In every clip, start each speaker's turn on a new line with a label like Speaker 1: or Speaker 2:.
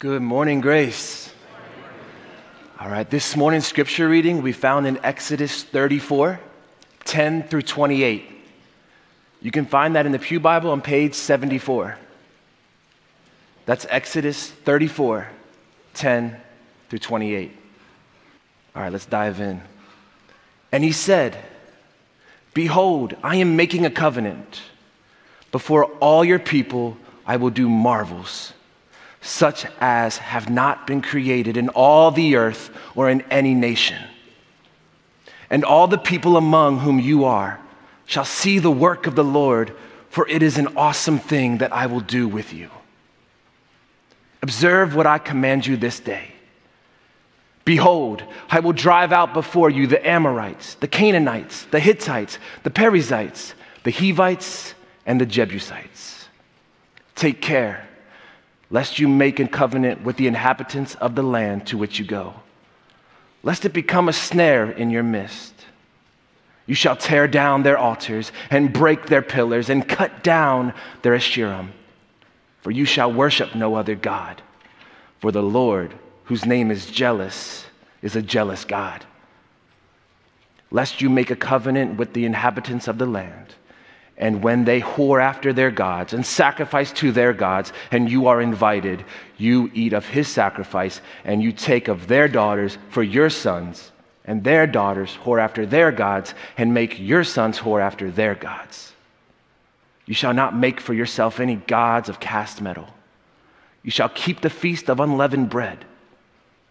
Speaker 1: Good morning, Grace. All right, this morning's scripture reading will be found in Exodus 34, 10 through 28. You can find that in the Pew Bible on page 74. That's Exodus 34, 10 through 28. All right, let's dive in. And he said, Behold, I am making a covenant. Before all your people, I will do marvels, such as have not been created in all the earth or in any nation. And all the people among whom you are shall see the work of the Lord, for it is an awesome thing that I will do with you. Observe what I command you this day. Behold, I will drive out before you the Amorites, the Canaanites, the Hittites, the Perizzites, the Hivites, and the Jebusites. Take care, lest you make a covenant with the inhabitants of the land to which you go, lest it become a snare in your midst. You shall tear down their altars and break their pillars and cut down their Asherim, for you shall worship no other God, for the Lord whose name is jealous, is a jealous God. Lest you make a covenant with the inhabitants of the land, and when they whore after their gods and sacrifice to their gods, and you are invited, you eat of his sacrifice, and you take of their daughters for your sons, and their daughters whore after their gods, and make your sons whore after their gods. You shall not make for yourself any gods of cast metal. You shall keep the feast of unleavened bread.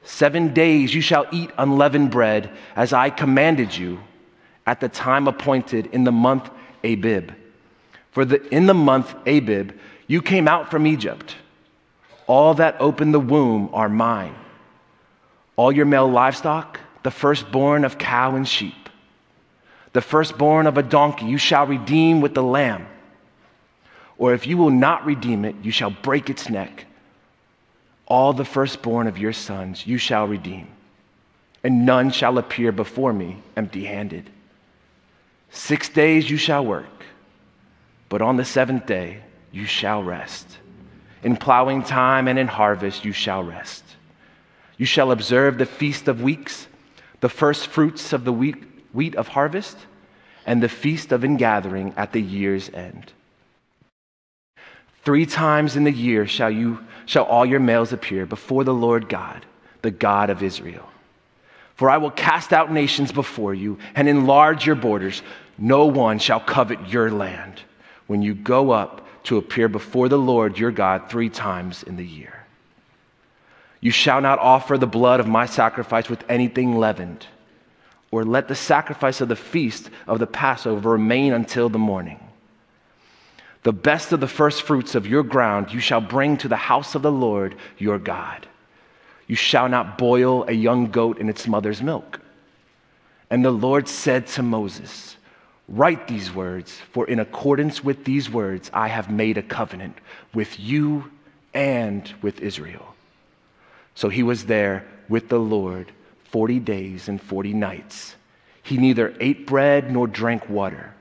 Speaker 1: Seven days you shall eat unleavened bread, as I commanded you, at the time appointed in the month Abib. For the, in the month Abib you came out from Egypt. All that open the womb are mine. All your male livestock, the firstborn of cow and sheep, the firstborn of a donkey, you shall redeem with the lamb. Or if you will not redeem it, you shall break its neck all the firstborn of your sons you shall redeem, and none shall appear before me empty handed. Six days you shall work, but on the seventh day you shall rest. In plowing time and in harvest you shall rest. You shall observe the feast of weeks, the first fruits of the wheat, wheat of harvest, and the feast of ingathering at the year's end. Three times in the year shall you shall all your males appear before the Lord God, the God of Israel. For I will cast out nations before you and enlarge your borders. No one shall covet your land when you go up to appear before the Lord your God three times in the year. You shall not offer the blood of my sacrifice with anything leavened, or let the sacrifice of the feast of the Passover remain until the morning. The best of the first fruits of your ground you shall bring to the house of the Lord your God. You shall not boil a young goat in its mother's milk. And the Lord said to Moses, Write these words, for in accordance with these words I have made a covenant with you and with Israel. So he was there with the Lord 40 days and 40 nights. He neither ate bread nor drank water.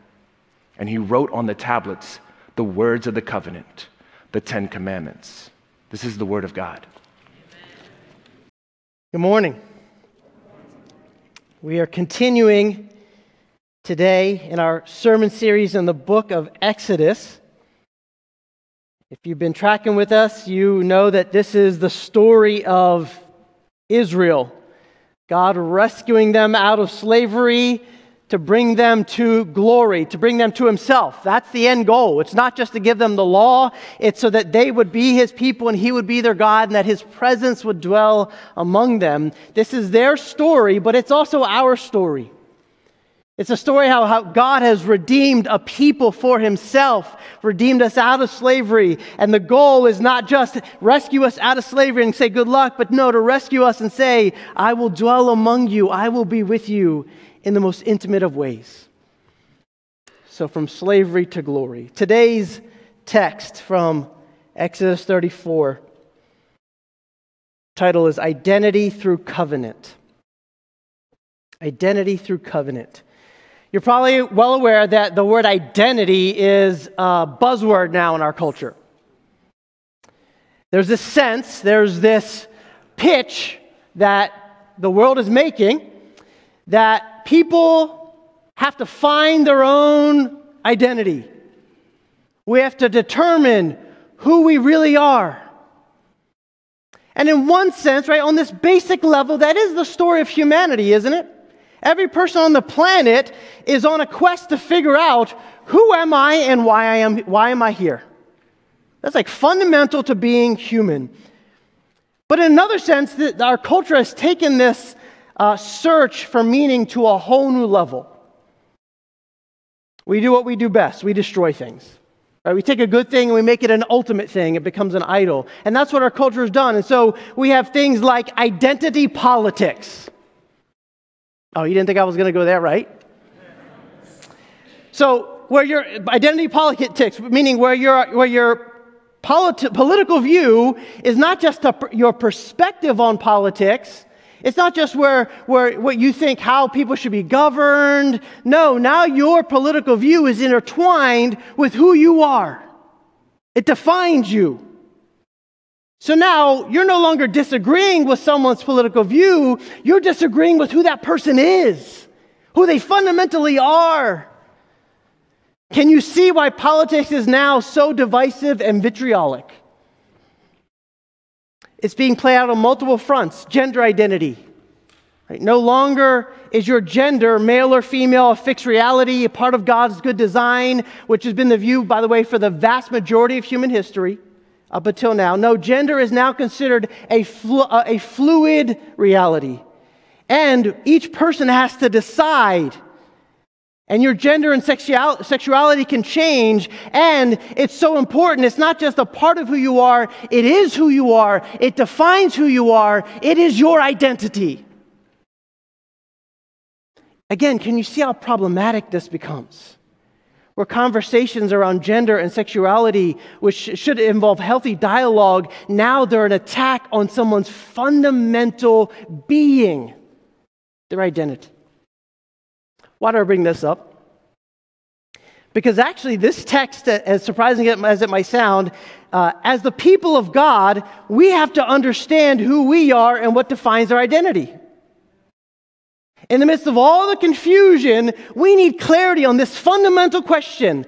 Speaker 1: And he wrote on the tablets the words of the covenant, the Ten Commandments. This is the Word of God.
Speaker 2: Good morning. We are continuing today in our sermon series in the book of Exodus. If you've been tracking with us, you know that this is the story of Israel. God rescuing them out of slavery to bring them to glory, to bring them to himself. That's the end goal. It's not just to give them the law, it's so that they would be his people and he would be their God and that his presence would dwell among them. This is their story, but it's also our story. It's a story how, how God has redeemed a people for himself, redeemed us out of slavery. And the goal is not just rescue us out of slavery and say good luck, but no, to rescue us and say, I will dwell among you, I will be with you in the most intimate of ways. So, from slavery to glory. Today's text from Exodus 34 title is Identity Through Covenant. Identity through covenant. You're probably well aware that the word identity is a buzzword now in our culture. There's this sense, there's this pitch that the world is making that people have to find their own identity. We have to determine who we really are. And in one sense, right, on this basic level, that is the story of humanity, isn't it? Every person on the planet is on a quest to figure out who am I and why, I am, why am I here? That's like fundamental to being human. But in another sense, that our culture has taken this uh, search for meaning to a whole new level. We do what we do best we destroy things. Right? We take a good thing and we make it an ultimate thing, it becomes an idol. And that's what our culture has done. And so we have things like identity politics. Oh, you didn't think I was going to go there, right? So, where your identity politics, meaning where your, where your politi- political view is not just a, your perspective on politics, it's not just where, where what you think how people should be governed. No, now your political view is intertwined with who you are. It defines you. So now you're no longer disagreeing with someone's political view, you're disagreeing with who that person is, who they fundamentally are. Can you see why politics is now so divisive and vitriolic? It's being played out on multiple fronts gender identity. Right? No longer is your gender, male or female, a fixed reality, a part of God's good design, which has been the view, by the way, for the vast majority of human history up until now. No, gender is now considered a, flu- uh, a fluid reality. And each person has to decide and your gender and sexual- sexuality can change. And it's so important. It's not just a part of who you are, it is who you are. It defines who you are. It is your identity. Again, can you see how problematic this becomes? Where conversations around gender and sexuality, which should involve healthy dialogue, now they're an attack on someone's fundamental being, their identity. Why do I bring this up? Because actually, this text, as surprising as it might sound, uh, as the people of God, we have to understand who we are and what defines our identity. In the midst of all the confusion, we need clarity on this fundamental question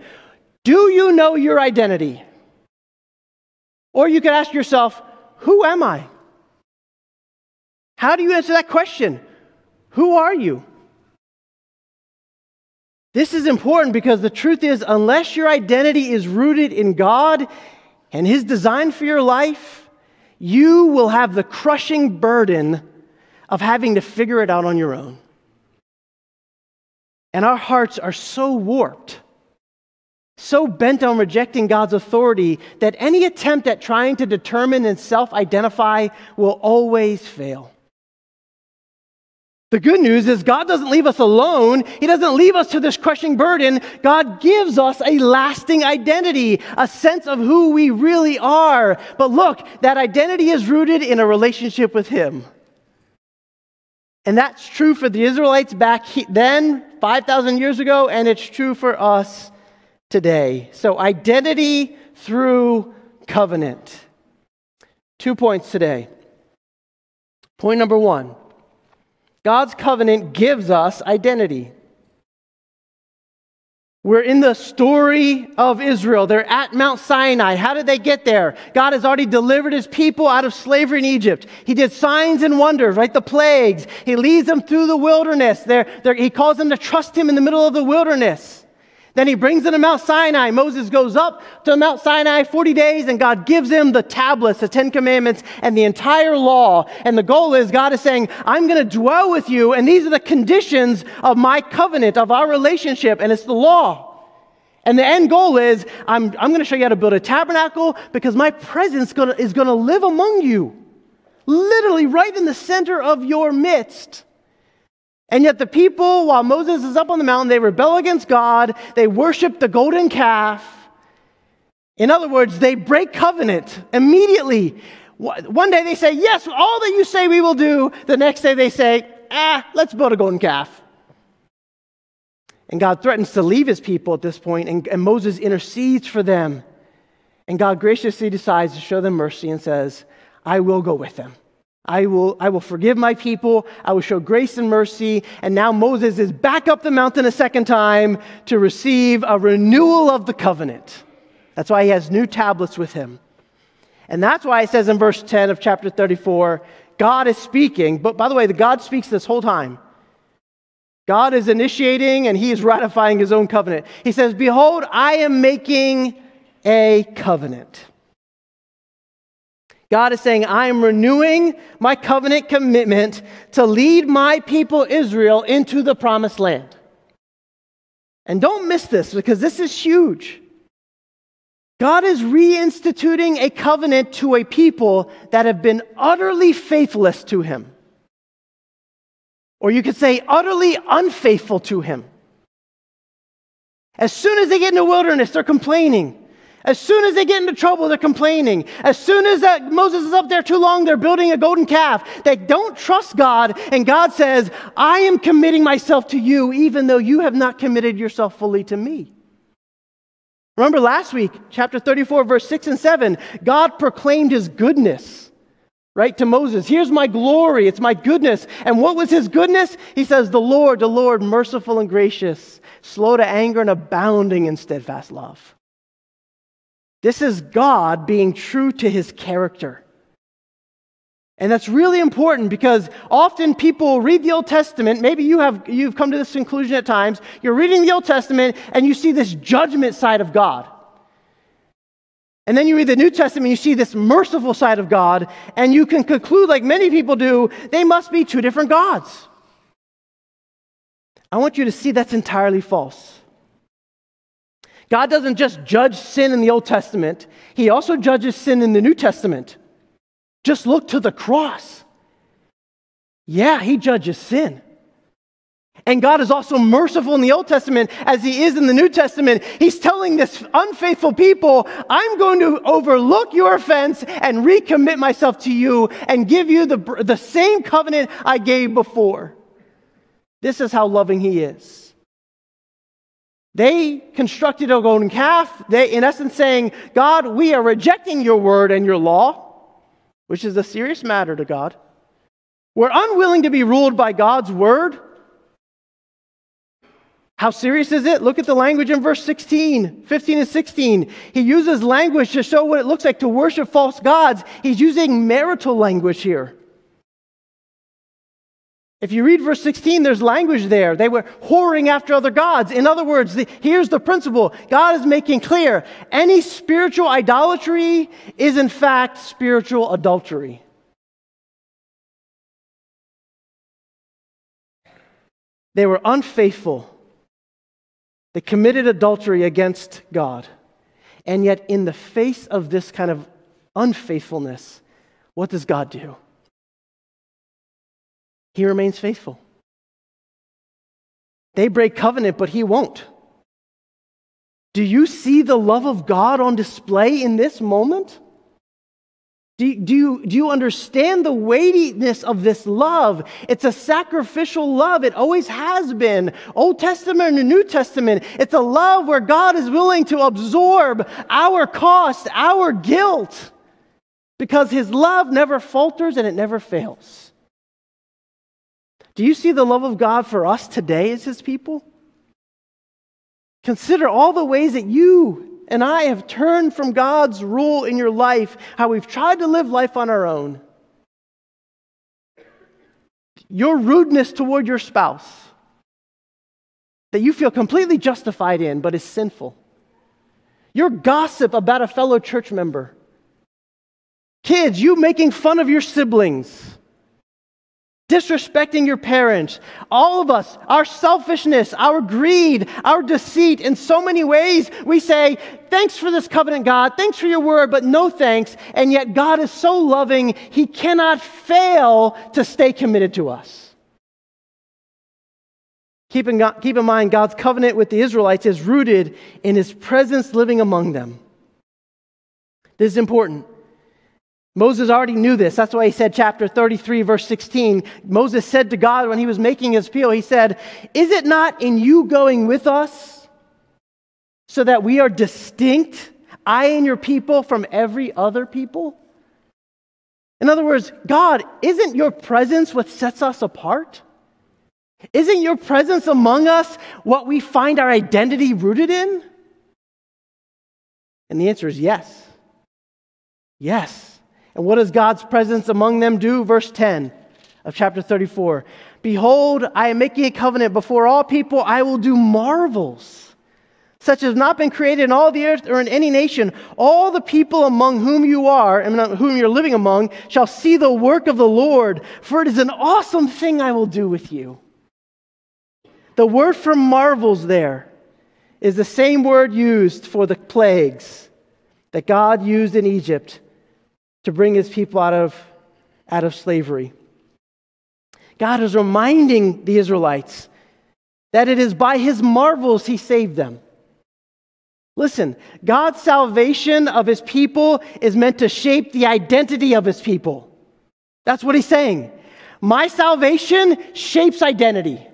Speaker 2: Do you know your identity? Or you could ask yourself, Who am I? How do you answer that question? Who are you? This is important because the truth is, unless your identity is rooted in God and His design for your life, you will have the crushing burden of having to figure it out on your own. And our hearts are so warped, so bent on rejecting God's authority, that any attempt at trying to determine and self identify will always fail. The good news is God doesn't leave us alone. He doesn't leave us to this crushing burden. God gives us a lasting identity, a sense of who we really are. But look, that identity is rooted in a relationship with Him. And that's true for the Israelites back then, 5,000 years ago, and it's true for us today. So, identity through covenant. Two points today. Point number one God's covenant gives us identity. We're in the story of Israel. They're at Mount Sinai. How did they get there? God has already delivered his people out of slavery in Egypt. He did signs and wonders, right? The plagues. He leads them through the wilderness. They're, they're, he calls them to trust him in the middle of the wilderness. Then he brings them to Mount Sinai. Moses goes up to Mount Sinai 40 days, and God gives him the tablets, the Ten Commandments, and the entire law. And the goal is God is saying, I'm going to dwell with you, and these are the conditions of my covenant, of our relationship, and it's the law. And the end goal is I'm, I'm going to show you how to build a tabernacle because my presence gonna, is going to live among you, literally right in the center of your midst. And yet, the people, while Moses is up on the mountain, they rebel against God. They worship the golden calf. In other words, they break covenant immediately. One day they say, Yes, all that you say we will do. The next day they say, Ah, let's build a golden calf. And God threatens to leave his people at this point, and, and Moses intercedes for them. And God graciously decides to show them mercy and says, I will go with them. I will, I will forgive my people. I will show grace and mercy. And now Moses is back up the mountain a second time to receive a renewal of the covenant. That's why he has new tablets with him. And that's why it says in verse 10 of chapter 34 God is speaking. But by the way, the God speaks this whole time. God is initiating and he is ratifying his own covenant. He says, Behold, I am making a covenant. God is saying, I am renewing my covenant commitment to lead my people Israel into the promised land. And don't miss this because this is huge. God is reinstituting a covenant to a people that have been utterly faithless to him. Or you could say, utterly unfaithful to him. As soon as they get in the wilderness, they're complaining. As soon as they get into trouble, they're complaining. As soon as that Moses is up there too long, they're building a golden calf. They don't trust God, and God says, I am committing myself to you, even though you have not committed yourself fully to me. Remember last week, chapter 34, verse 6 and 7, God proclaimed his goodness, right, to Moses. Here's my glory, it's my goodness. And what was his goodness? He says, The Lord, the Lord, merciful and gracious, slow to anger and abounding in steadfast love. This is God being true to his character. And that's really important because often people read the Old Testament. Maybe you have you've come to this conclusion at times. You're reading the Old Testament and you see this judgment side of God. And then you read the New Testament, you see this merciful side of God, and you can conclude, like many people do, they must be two different gods. I want you to see that's entirely false. God doesn't just judge sin in the Old Testament, He also judges sin in the New Testament. Just look to the cross. Yeah, he judges sin. And God is also merciful in the Old Testament as he is in the New Testament. He's telling this unfaithful people, I'm going to overlook your offense and recommit myself to you and give you the, the same covenant I gave before. This is how loving he is. They constructed a golden calf, they, in essence, saying, God, we are rejecting your word and your law which is a serious matter to God. We're unwilling to be ruled by God's word. How serious is it? Look at the language in verse 16, 15 and 16. He uses language to show what it looks like to worship false gods. He's using marital language here. If you read verse 16, there's language there. They were whoring after other gods. In other words, the, here's the principle God is making clear any spiritual idolatry is, in fact, spiritual adultery. They were unfaithful, they committed adultery against God. And yet, in the face of this kind of unfaithfulness, what does God do? He remains faithful. They break covenant, but he won't. Do you see the love of God on display in this moment? Do, do, you, do you understand the weightiness of this love? It's a sacrificial love. It always has been. Old Testament and New Testament. It's a love where God is willing to absorb our cost, our guilt, because his love never falters and it never fails. Do you see the love of God for us today as His people? Consider all the ways that you and I have turned from God's rule in your life, how we've tried to live life on our own. Your rudeness toward your spouse that you feel completely justified in, but is sinful. Your gossip about a fellow church member. Kids, you making fun of your siblings disrespecting your parents, all of us, our selfishness, our greed, our deceit, in so many ways, we say, Thanks for this covenant, God. Thanks for your word, but no thanks. And yet, God is so loving, He cannot fail to stay committed to us. Keep in, keep in mind, God's covenant with the Israelites is rooted in His presence living among them. This is important. Moses already knew this. That's why he said, chapter 33, verse 16. Moses said to God when he was making his appeal, he said, Is it not in you going with us so that we are distinct, I and your people from every other people? In other words, God, isn't your presence what sets us apart? Isn't your presence among us what we find our identity rooted in? And the answer is yes. Yes. And what does God's presence among them do? Verse 10 of chapter 34 Behold, I am making a covenant before all people, I will do marvels such as have not been created in all the earth or in any nation. All the people among whom you are and whom you're living among shall see the work of the Lord, for it is an awesome thing I will do with you. The word for marvels there is the same word used for the plagues that God used in Egypt to bring his people out of, out of slavery. God is reminding the Israelites that it is by his marvels he saved them. Listen, God's salvation of his people is meant to shape the identity of his people. That's what he's saying. My salvation shapes identity.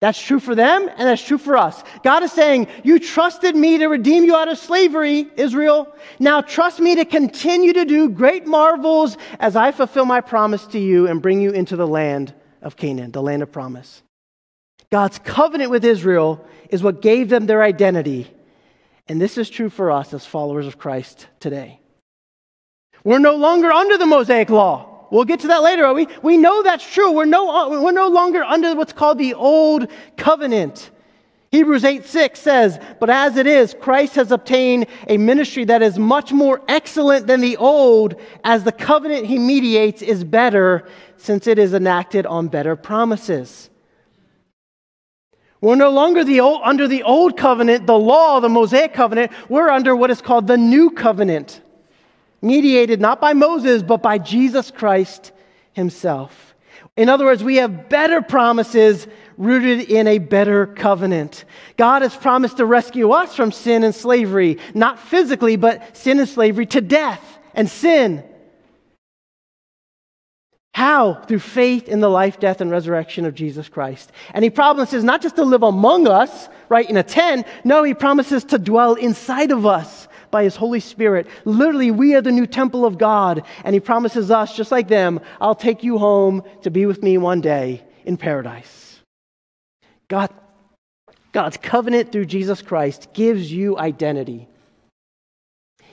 Speaker 2: That's true for them, and that's true for us. God is saying, You trusted me to redeem you out of slavery, Israel. Now trust me to continue to do great marvels as I fulfill my promise to you and bring you into the land of Canaan, the land of promise. God's covenant with Israel is what gave them their identity and this is true for us as followers of Christ today. We're no longer under the Mosaic law. We'll get to that later. We, we know that's true. We're no, uh, we're no longer under what's called the old covenant. Hebrews 8 6 says, But as it is, Christ has obtained a ministry that is much more excellent than the old, as the covenant he mediates is better, since it is enacted on better promises. We're no longer the old, under the old covenant, the law, the Mosaic covenant. We're under what is called the new covenant, mediated not by Moses, but by Jesus Christ himself. In other words, we have better promises rooted in a better covenant. God has promised to rescue us from sin and slavery, not physically, but sin and slavery to death and sin. How? Through faith in the life, death, and resurrection of Jesus Christ. And he promises not just to live among us, right, in a tent. No, he promises to dwell inside of us by his Holy Spirit. Literally, we are the new temple of God. And he promises us, just like them, I'll take you home to be with me one day in paradise. God, God's covenant through Jesus Christ gives you identity.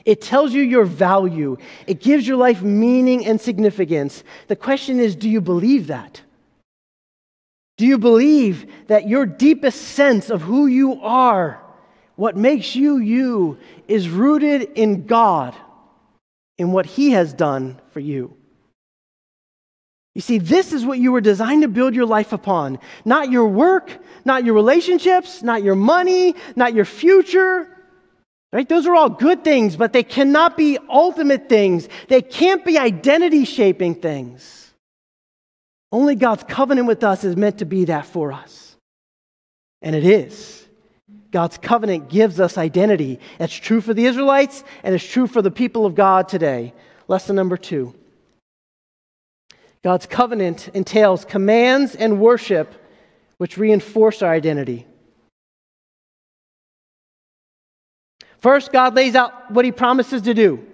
Speaker 2: It tells you your value. It gives your life meaning and significance. The question is do you believe that? Do you believe that your deepest sense of who you are, what makes you you, is rooted in God, in what He has done for you? You see, this is what you were designed to build your life upon. Not your work, not your relationships, not your money, not your future, Right? Those are all good things, but they cannot be ultimate things. They can't be identity shaping things. Only God's covenant with us is meant to be that for us. And it is. God's covenant gives us identity. That's true for the Israelites, and it's true for the people of God today. Lesson number two God's covenant entails commands and worship which reinforce our identity. First, God lays out what he promises to do.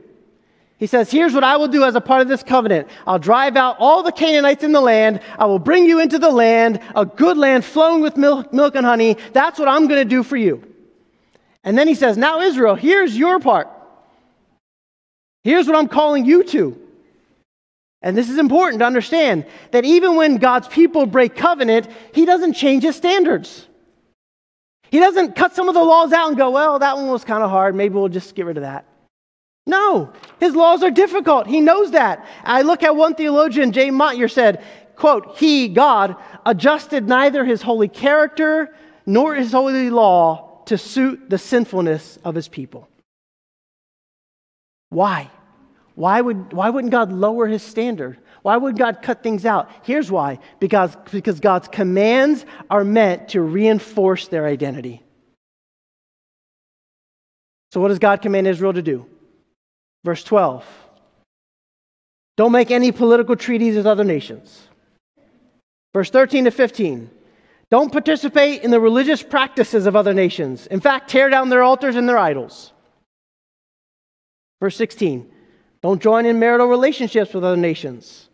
Speaker 2: He says, Here's what I will do as a part of this covenant I'll drive out all the Canaanites in the land. I will bring you into the land, a good land flowing with milk, milk and honey. That's what I'm going to do for you. And then he says, Now, Israel, here's your part. Here's what I'm calling you to. And this is important to understand that even when God's people break covenant, he doesn't change his standards. He doesn't cut some of the laws out and go, well, that one was kind of hard. Maybe we'll just get rid of that. No, his laws are difficult. He knows that. I look at one theologian, J. Motyer, said, quote, He, God, adjusted neither his holy character nor his holy law to suit the sinfulness of his people. Why? Why, would, why wouldn't God lower his standard? Why would God cut things out? Here's why because, because God's commands are meant to reinforce their identity. So, what does God command Israel to do? Verse 12 Don't make any political treaties with other nations. Verse 13 to 15 Don't participate in the religious practices of other nations. In fact, tear down their altars and their idols. Verse 16 Don't join in marital relationships with other nations.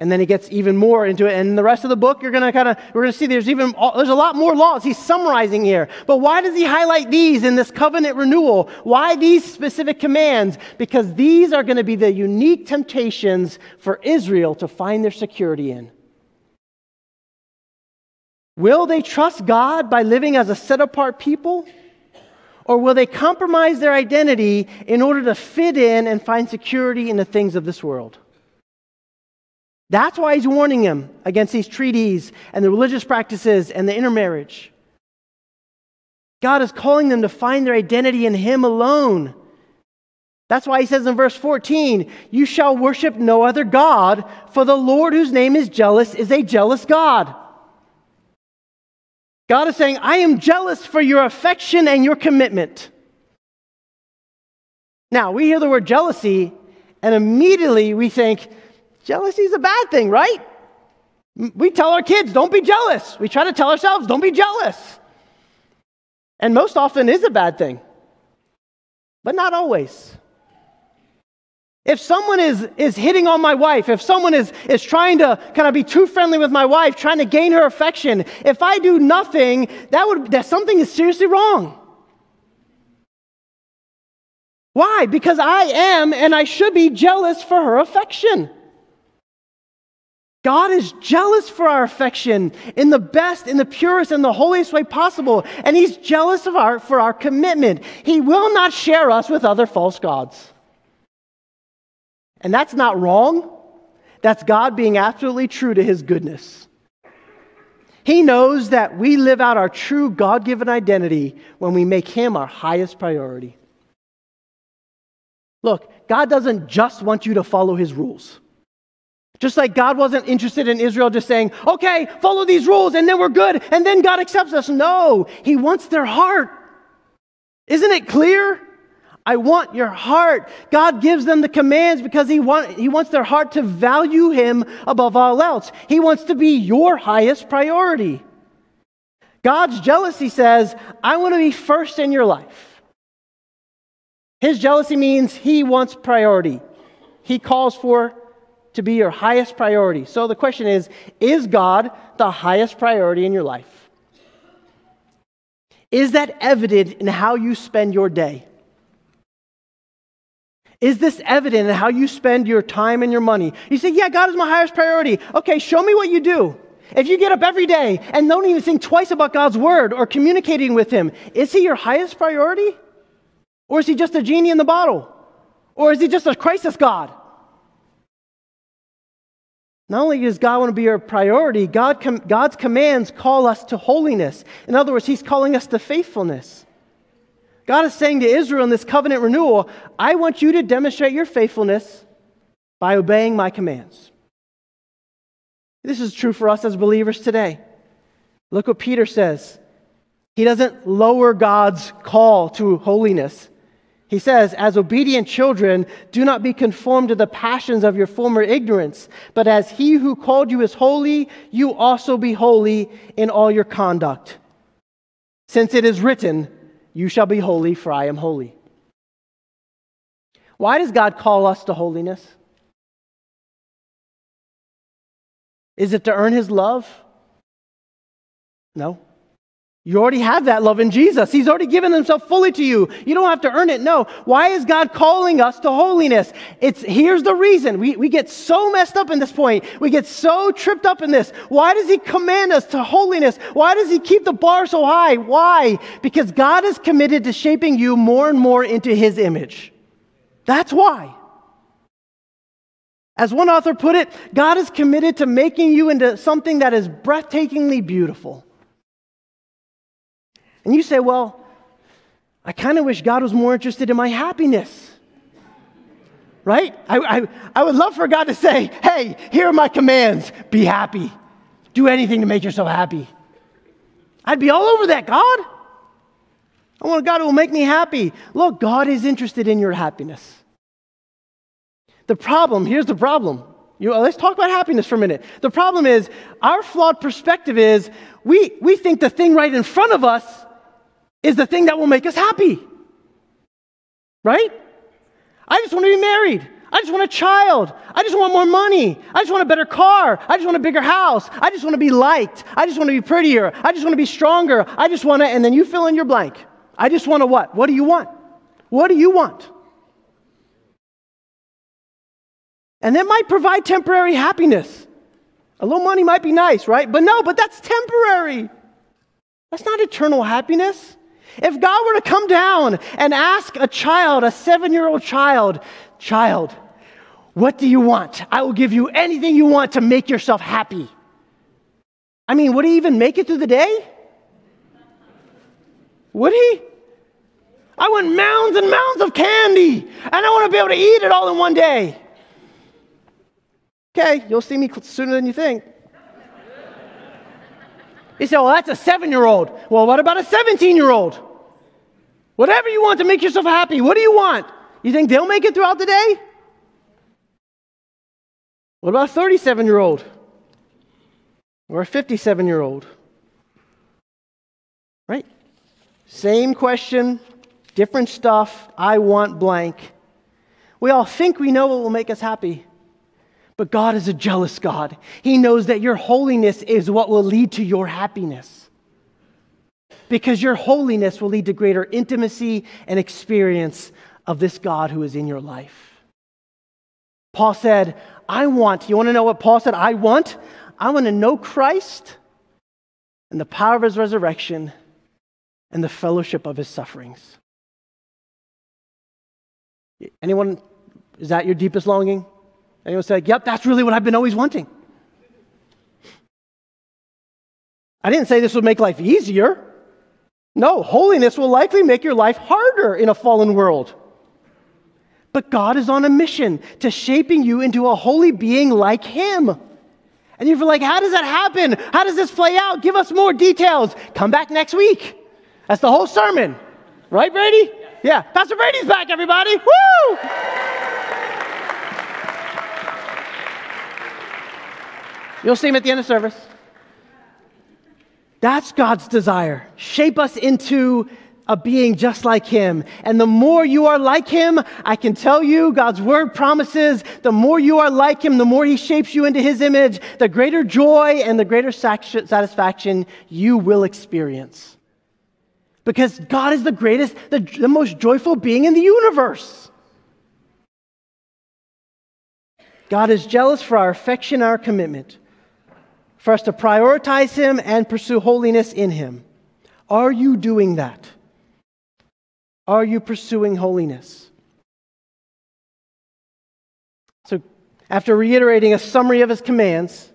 Speaker 2: And then he gets even more into it. And in the rest of the book, you're going to kind of, we're going to see there's even, there's a lot more laws he's summarizing here. But why does he highlight these in this covenant renewal? Why these specific commands? Because these are going to be the unique temptations for Israel to find their security in. Will they trust God by living as a set apart people? Or will they compromise their identity in order to fit in and find security in the things of this world? That's why he's warning him against these treaties and the religious practices and the intermarriage. God is calling them to find their identity in him alone. That's why he says in verse 14, You shall worship no other God, for the Lord whose name is jealous is a jealous God. God is saying, I am jealous for your affection and your commitment. Now, we hear the word jealousy, and immediately we think, Jealousy is a bad thing, right? We tell our kids, don't be jealous. We try to tell ourselves, don't be jealous. And most often is a bad thing, but not always. If someone is, is hitting on my wife, if someone is, is trying to kind of be too friendly with my wife, trying to gain her affection, if I do nothing, that would that something is seriously wrong. Why? Because I am and I should be jealous for her affection. God is jealous for our affection in the best, in the purest, and the holiest way possible. And He's jealous of our, for our commitment. He will not share us with other false gods. And that's not wrong. That's God being absolutely true to His goodness. He knows that we live out our true God given identity when we make Him our highest priority. Look, God doesn't just want you to follow His rules. Just like God wasn't interested in Israel just saying, okay, follow these rules and then we're good and then God accepts us. No, He wants their heart. Isn't it clear? I want your heart. God gives them the commands because he, want, he wants their heart to value Him above all else. He wants to be your highest priority. God's jealousy says, I want to be first in your life. His jealousy means He wants priority. He calls for to be your highest priority. So the question is Is God the highest priority in your life? Is that evident in how you spend your day? Is this evident in how you spend your time and your money? You say, Yeah, God is my highest priority. Okay, show me what you do. If you get up every day and don't even think twice about God's word or communicating with Him, is He your highest priority? Or is He just a genie in the bottle? Or is He just a crisis God? Not only does God want to be our priority, God com- God's commands call us to holiness. In other words, He's calling us to faithfulness. God is saying to Israel in this covenant renewal, I want you to demonstrate your faithfulness by obeying my commands. This is true for us as believers today. Look what Peter says. He doesn't lower God's call to holiness. He says, As obedient children, do not be conformed to the passions of your former ignorance, but as he who called you is holy, you also be holy in all your conduct. Since it is written, You shall be holy, for I am holy. Why does God call us to holiness? Is it to earn his love? No. You already have that love in Jesus. He's already given himself fully to you. You don't have to earn it. No. Why is God calling us to holiness? It's here's the reason. We, we get so messed up in this point. We get so tripped up in this. Why does he command us to holiness? Why does he keep the bar so high? Why? Because God is committed to shaping you more and more into his image. That's why. As one author put it, God is committed to making you into something that is breathtakingly beautiful. And you say, well, I kind of wish God was more interested in my happiness. Right? I, I, I would love for God to say, hey, here are my commands. Be happy. Do anything to make yourself happy. I'd be all over that, God. I want a God who will make me happy. Look, God is interested in your happiness. The problem, here's the problem. You, uh, let's talk about happiness for a minute. The problem is, our flawed perspective is we, we think the thing right in front of us is the thing that will make us happy. Right? I just want to be married. I just want a child. I just want more money. I just want a better car. I just want a bigger house. I just want to be liked. I just want to be prettier. I just want to be stronger. I just want to, and then you fill in your blank. I just want to what? What do you want? What do you want? And that might provide temporary happiness. A little money might be nice, right? But no, but that's temporary. That's not eternal happiness. If God were to come down and ask a child, a seven year old child, child, what do you want? I will give you anything you want to make yourself happy. I mean, would he even make it through the day? Would he? I want mounds and mounds of candy, and I want to be able to eat it all in one day. Okay, you'll see me sooner than you think. You say, well, that's a seven year old. Well, what about a 17 year old? Whatever you want to make yourself happy, what do you want? You think they'll make it throughout the day? What about a 37 year old? Or a 57 year old? Right? Same question, different stuff. I want blank. We all think we know what will make us happy. But God is a jealous God. He knows that your holiness is what will lead to your happiness. Because your holiness will lead to greater intimacy and experience of this God who is in your life. Paul said, I want, you want to know what Paul said? I want? I want to know Christ and the power of his resurrection and the fellowship of his sufferings. Anyone, is that your deepest longing? Anyone say, Yep, that's really what I've been always wanting? I didn't say this would make life easier. No, holiness will likely make your life harder in a fallen world. But God is on a mission to shaping you into a holy being like Him. And you're like, how does that happen? How does this play out? Give us more details. Come back next week. That's the whole sermon. Right, Brady? Yeah. Pastor Brady's back, everybody. Woo! You'll see him at the end of service. That's God's desire. Shape us into a being just like him. And the more you are like him, I can tell you, God's word promises, the more you are like him, the more he shapes you into his image, the greater joy and the greater satisfaction you will experience. Because God is the greatest, the, the most joyful being in the universe. God is jealous for our affection, our commitment for us to prioritize Him and pursue holiness in Him. Are you doing that? Are you pursuing holiness? So, after reiterating a summary of His commands,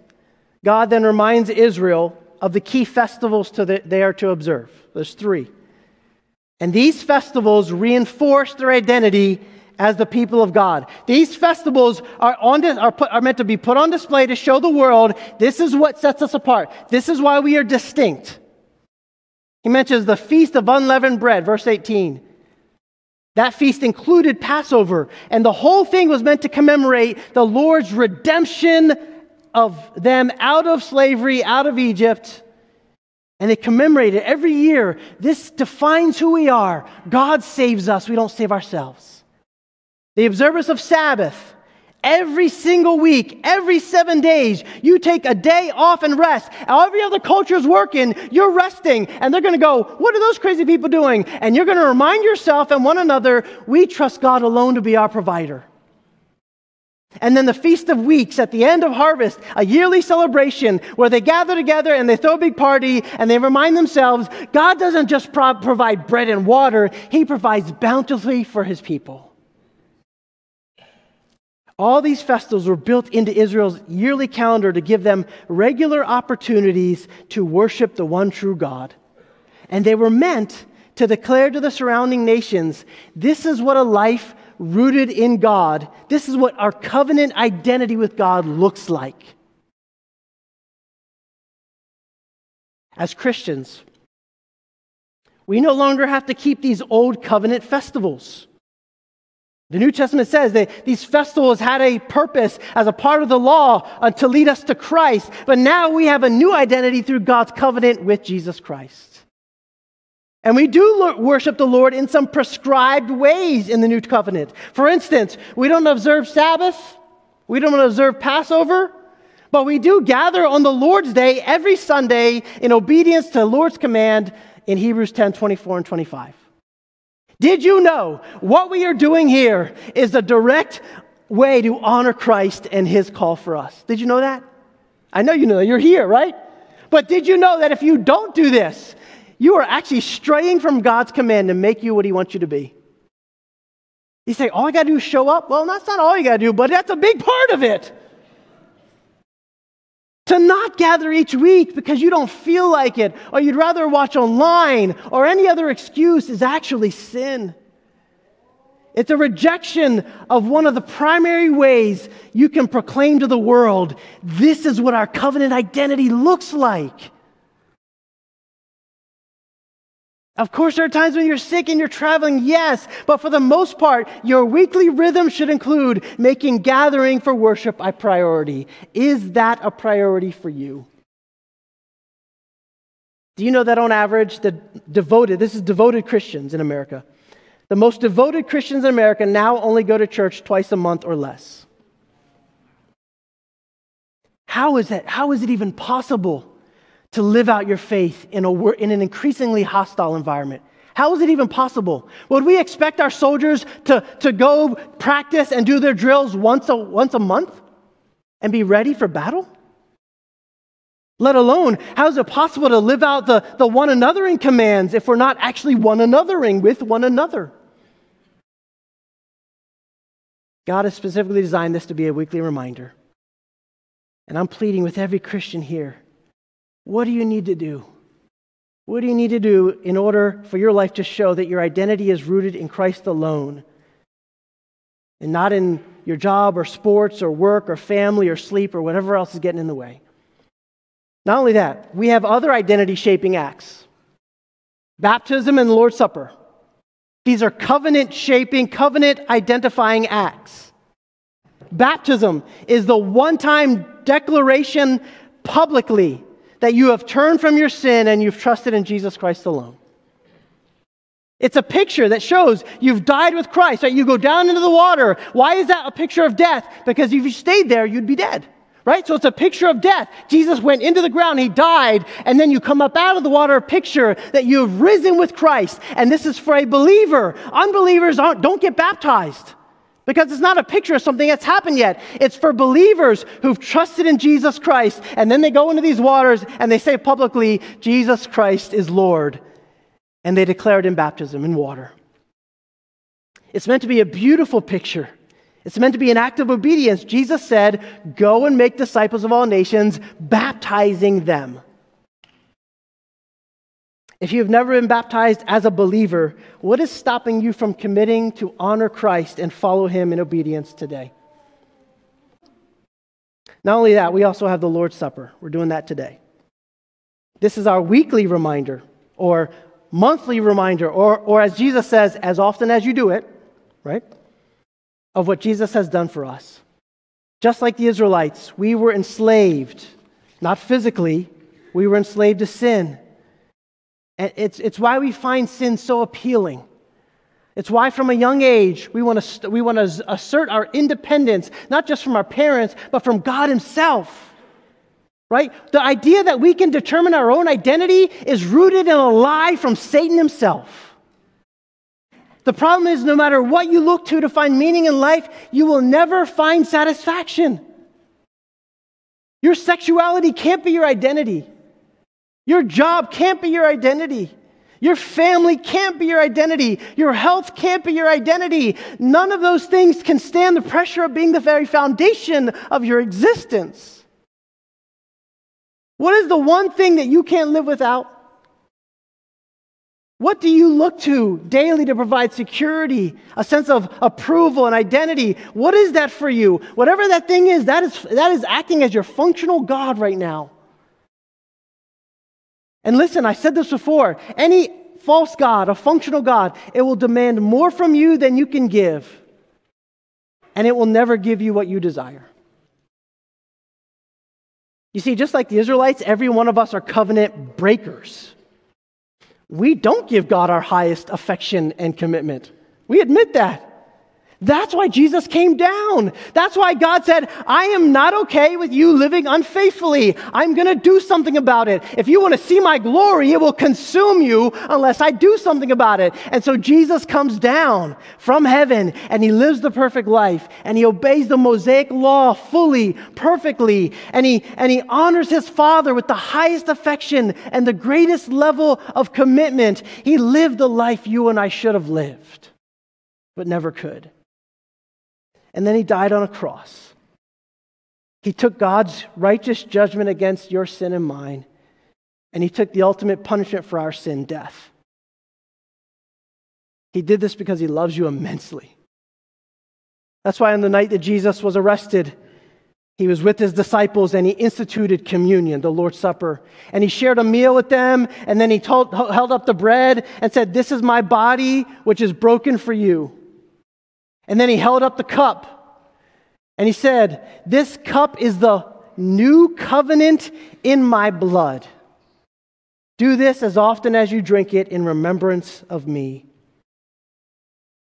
Speaker 2: God then reminds Israel of the key festivals the, they are to observe. There's three. And these festivals reinforce their identity as the people of God. These festivals are, on, are, put, are meant to be put on display to show the world this is what sets us apart. This is why we are distinct. He mentions the Feast of Unleavened Bread, verse 18. That feast included Passover, and the whole thing was meant to commemorate the Lord's redemption of them out of slavery, out of Egypt. And they commemorate it every year. This defines who we are. God saves us, we don't save ourselves. The observance of Sabbath. Every single week, every seven days, you take a day off and rest. Every other culture is working, you're resting, and they're going to go, What are those crazy people doing? And you're going to remind yourself and one another, we trust God alone to be our provider. And then the Feast of Weeks at the end of harvest, a yearly celebration where they gather together and they throw a big party and they remind themselves God doesn't just pro- provide bread and water, He provides bountifully for His people. All these festivals were built into Israel's yearly calendar to give them regular opportunities to worship the one true God. And they were meant to declare to the surrounding nations this is what a life rooted in God, this is what our covenant identity with God looks like. As Christians, we no longer have to keep these old covenant festivals. The New Testament says that these festivals had a purpose as a part of the law uh, to lead us to Christ, but now we have a new identity through God's covenant with Jesus Christ. And we do worship the Lord in some prescribed ways in the new covenant. For instance, we don't observe Sabbath, we don't observe Passover, but we do gather on the Lord's day every Sunday in obedience to the Lord's command in Hebrews 10 24 and 25. Did you know what we are doing here is a direct way to honor Christ and his call for us? Did you know that? I know you know that. You're here, right? But did you know that if you don't do this, you are actually straying from God's command to make you what he wants you to be? You say, all I got to do is show up? Well, that's not all you got to do, but that's a big part of it. To not gather each week because you don't feel like it, or you'd rather watch online, or any other excuse is actually sin. It's a rejection of one of the primary ways you can proclaim to the world this is what our covenant identity looks like. Of course, there are times when you're sick and you're traveling, yes, but for the most part, your weekly rhythm should include making gathering for worship a priority. Is that a priority for you? Do you know that on average, the devoted, this is devoted Christians in America, the most devoted Christians in America now only go to church twice a month or less? How is that? How is it even possible? To live out your faith in, a, in an increasingly hostile environment. How is it even possible? Would we expect our soldiers to, to go practice and do their drills once a, once a month and be ready for battle? Let alone, how is it possible to live out the, the one anothering commands if we're not actually one anothering with one another? God has specifically designed this to be a weekly reminder. And I'm pleading with every Christian here what do you need to do? What do you need to do in order for your life to show that your identity is rooted in Christ alone and not in your job or sports or work or family or sleep or whatever else is getting in the way? Not only that, we have other identity shaping acts baptism and Lord's Supper. These are covenant shaping, covenant identifying acts. Baptism is the one time declaration publicly that you have turned from your sin and you've trusted in Jesus Christ alone. It's a picture that shows you've died with Christ, right? You go down into the water. Why is that a picture of death? Because if you stayed there, you'd be dead, right? So it's a picture of death. Jesus went into the ground, he died, and then you come up out of the water, a picture that you've risen with Christ. And this is for a believer. Unbelievers don't get baptized. Because it's not a picture of something that's happened yet. It's for believers who've trusted in Jesus Christ, and then they go into these waters and they say publicly, Jesus Christ is Lord. And they declare it in baptism, in water. It's meant to be a beautiful picture. It's meant to be an act of obedience. Jesus said, Go and make disciples of all nations, baptizing them. If you've never been baptized as a believer, what is stopping you from committing to honor Christ and follow him in obedience today? Not only that, we also have the Lord's Supper. We're doing that today. This is our weekly reminder or monthly reminder, or, or as Jesus says, as often as you do it, right? Of what Jesus has done for us. Just like the Israelites, we were enslaved, not physically, we were enslaved to sin. And it's, it's why we find sin so appealing. It's why, from a young age, we want, to, we want to assert our independence, not just from our parents, but from God Himself. Right? The idea that we can determine our own identity is rooted in a lie from Satan himself. The problem is, no matter what you look to to find meaning in life, you will never find satisfaction. Your sexuality can't be your identity. Your job can't be your identity. Your family can't be your identity. Your health can't be your identity. None of those things can stand the pressure of being the very foundation of your existence. What is the one thing that you can't live without? What do you look to daily to provide security, a sense of approval and identity? What is that for you? Whatever that thing is, that is, that is acting as your functional God right now. And listen, I said this before any false God, a functional God, it will demand more from you than you can give, and it will never give you what you desire. You see, just like the Israelites, every one of us are covenant breakers. we don't give God our highest affection and commitment. We admit that. That's why Jesus came down. That's why God said, I am not okay with you living unfaithfully. I'm going to do something about it. If you want to see my glory, it will consume you unless I do something about it. And so Jesus comes down from heaven and he lives the perfect life and he obeys the Mosaic law fully, perfectly, and he, and he honors his Father with the highest affection and the greatest level of commitment. He lived the life you and I should have lived, but never could and then he died on a cross. He took God's righteous judgment against your sin and mine, and he took the ultimate punishment for our sin, death. He did this because he loves you immensely. That's why on the night that Jesus was arrested, he was with his disciples and he instituted communion, the Lord's Supper. And he shared a meal with them, and then he told, held up the bread and said, This is my body, which is broken for you. And then he held up the cup and he said, This cup is the new covenant in my blood. Do this as often as you drink it in remembrance of me.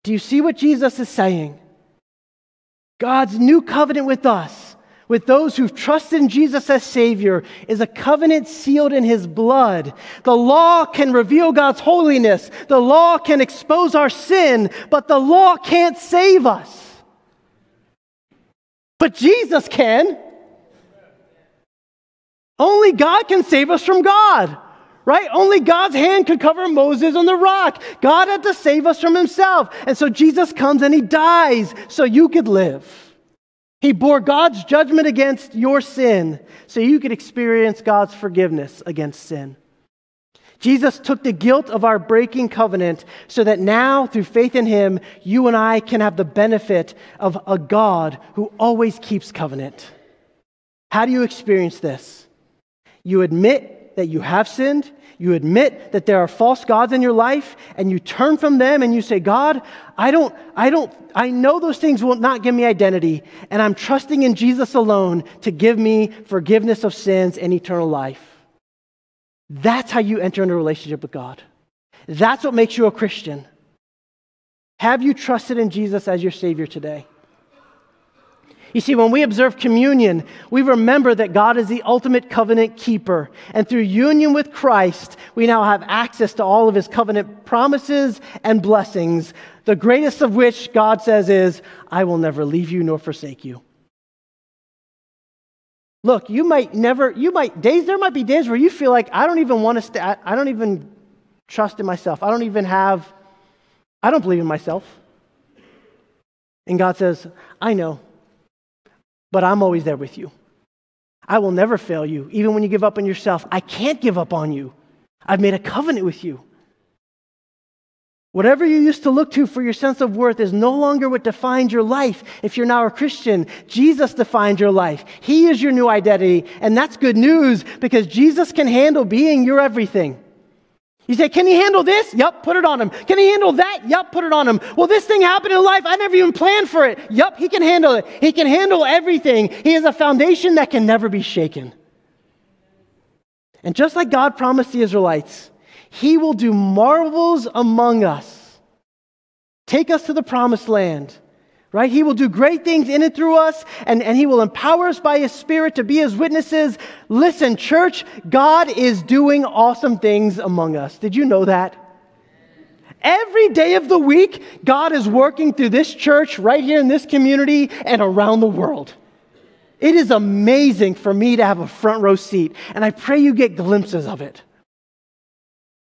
Speaker 2: Do you see what Jesus is saying? God's new covenant with us, with those who've trusted in Jesus as Savior, is a covenant sealed in His blood. The law can reveal God's holiness, the law can expose our sin, but the law can't save us. But Jesus can. Only God can save us from God, right? Only God's hand could cover Moses on the rock. God had to save us from himself. And so Jesus comes and he dies so you could live. He bore God's judgment against your sin so you could experience God's forgiveness against sin. Jesus took the guilt of our breaking covenant so that now, through faith in Him, you and I can have the benefit of a God who always keeps covenant. How do you experience this? You admit that you have sinned, you admit that there are false gods in your life, and you turn from them and you say, God, I don't, I don't, I know those things will not give me identity, and I'm trusting in Jesus alone to give me forgiveness of sins and eternal life. That's how you enter into a relationship with God. That's what makes you a Christian. Have you trusted in Jesus as your Savior today? You see, when we observe communion, we remember that God is the ultimate covenant keeper. And through union with Christ, we now have access to all of his covenant promises and blessings, the greatest of which God says is, I will never leave you nor forsake you. Look, you might never, you might, days, there might be days where you feel like, I don't even want to stay, I don't even trust in myself. I don't even have, I don't believe in myself. And God says, I know but I'm always there with you. I will never fail you, even when you give up on yourself. I can't give up on you. I've made a covenant with you. Whatever you used to look to for your sense of worth is no longer what defines your life. If you're now a Christian, Jesus defines your life. He is your new identity, and that's good news because Jesus can handle being your everything. You say, Can he handle this? Yep, put it on him. Can he handle that? Yep, put it on him. Well, this thing happened in life. I never even planned for it. Yep, he can handle it. He can handle everything. He has a foundation that can never be shaken. And just like God promised the Israelites, he will do marvels among us, take us to the promised land right? He will do great things in and through us, and, and He will empower us by His Spirit to be His witnesses. Listen, church, God is doing awesome things among us. Did you know that? Every day of the week, God is working through this church right here in this community and around the world. It is amazing for me to have a front row seat, and I pray you get glimpses of it.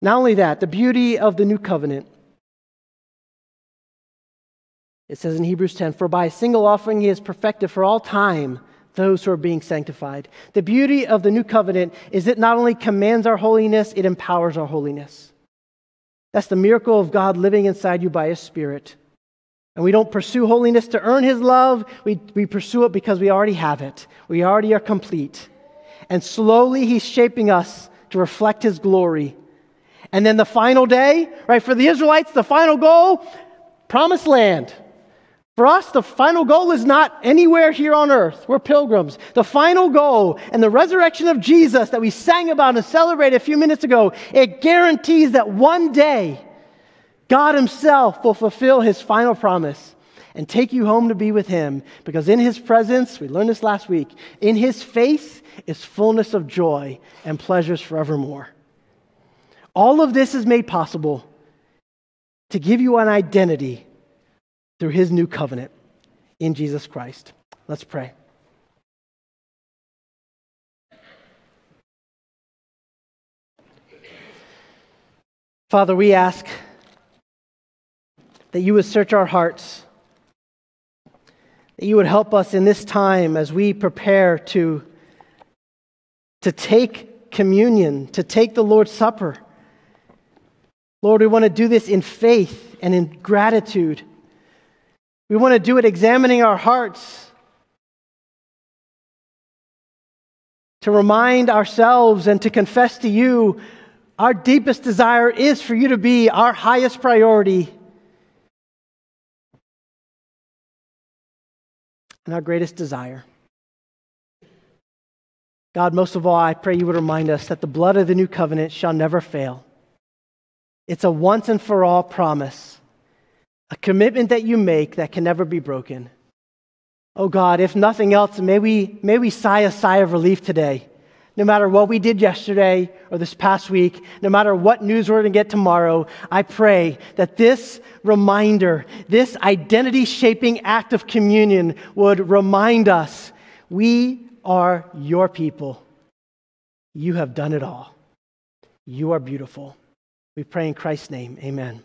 Speaker 2: Not only that, the beauty of the new covenant it says in Hebrews 10 For by a single offering he has perfected for all time those who are being sanctified. The beauty of the new covenant is it not only commands our holiness, it empowers our holiness. That's the miracle of God living inside you by his Spirit. And we don't pursue holiness to earn his love, we, we pursue it because we already have it. We already are complete. And slowly he's shaping us to reflect his glory. And then the final day, right, for the Israelites, the final goal promised land. For us, the final goal is not anywhere here on earth. We're pilgrims. The final goal and the resurrection of Jesus that we sang about and celebrated a few minutes ago, it guarantees that one day God Himself will fulfill His final promise and take you home to be with Him. Because in His presence, we learned this last week, in His face is fullness of joy and pleasures forevermore. All of this is made possible to give you an identity through his new covenant in Jesus Christ. Let's pray. Father, we ask that you would search our hearts, that you would help us in this time as we prepare to, to take communion, to take the Lord's Supper. Lord, we want to do this in faith and in gratitude. We want to do it examining our hearts to remind ourselves and to confess to you our deepest desire is for you to be our highest priority and our greatest desire. God, most of all, I pray you would remind us that the blood of the new covenant shall never fail. It's a once and for all promise a commitment that you make that can never be broken. Oh God, if nothing else, may we, may we sigh a sigh of relief today. No matter what we did yesterday or this past week, no matter what news we're going to get tomorrow, I pray that this reminder, this identity shaping act of communion would remind us we are your people. You have done it all. You are beautiful. We pray in Christ's name. Amen.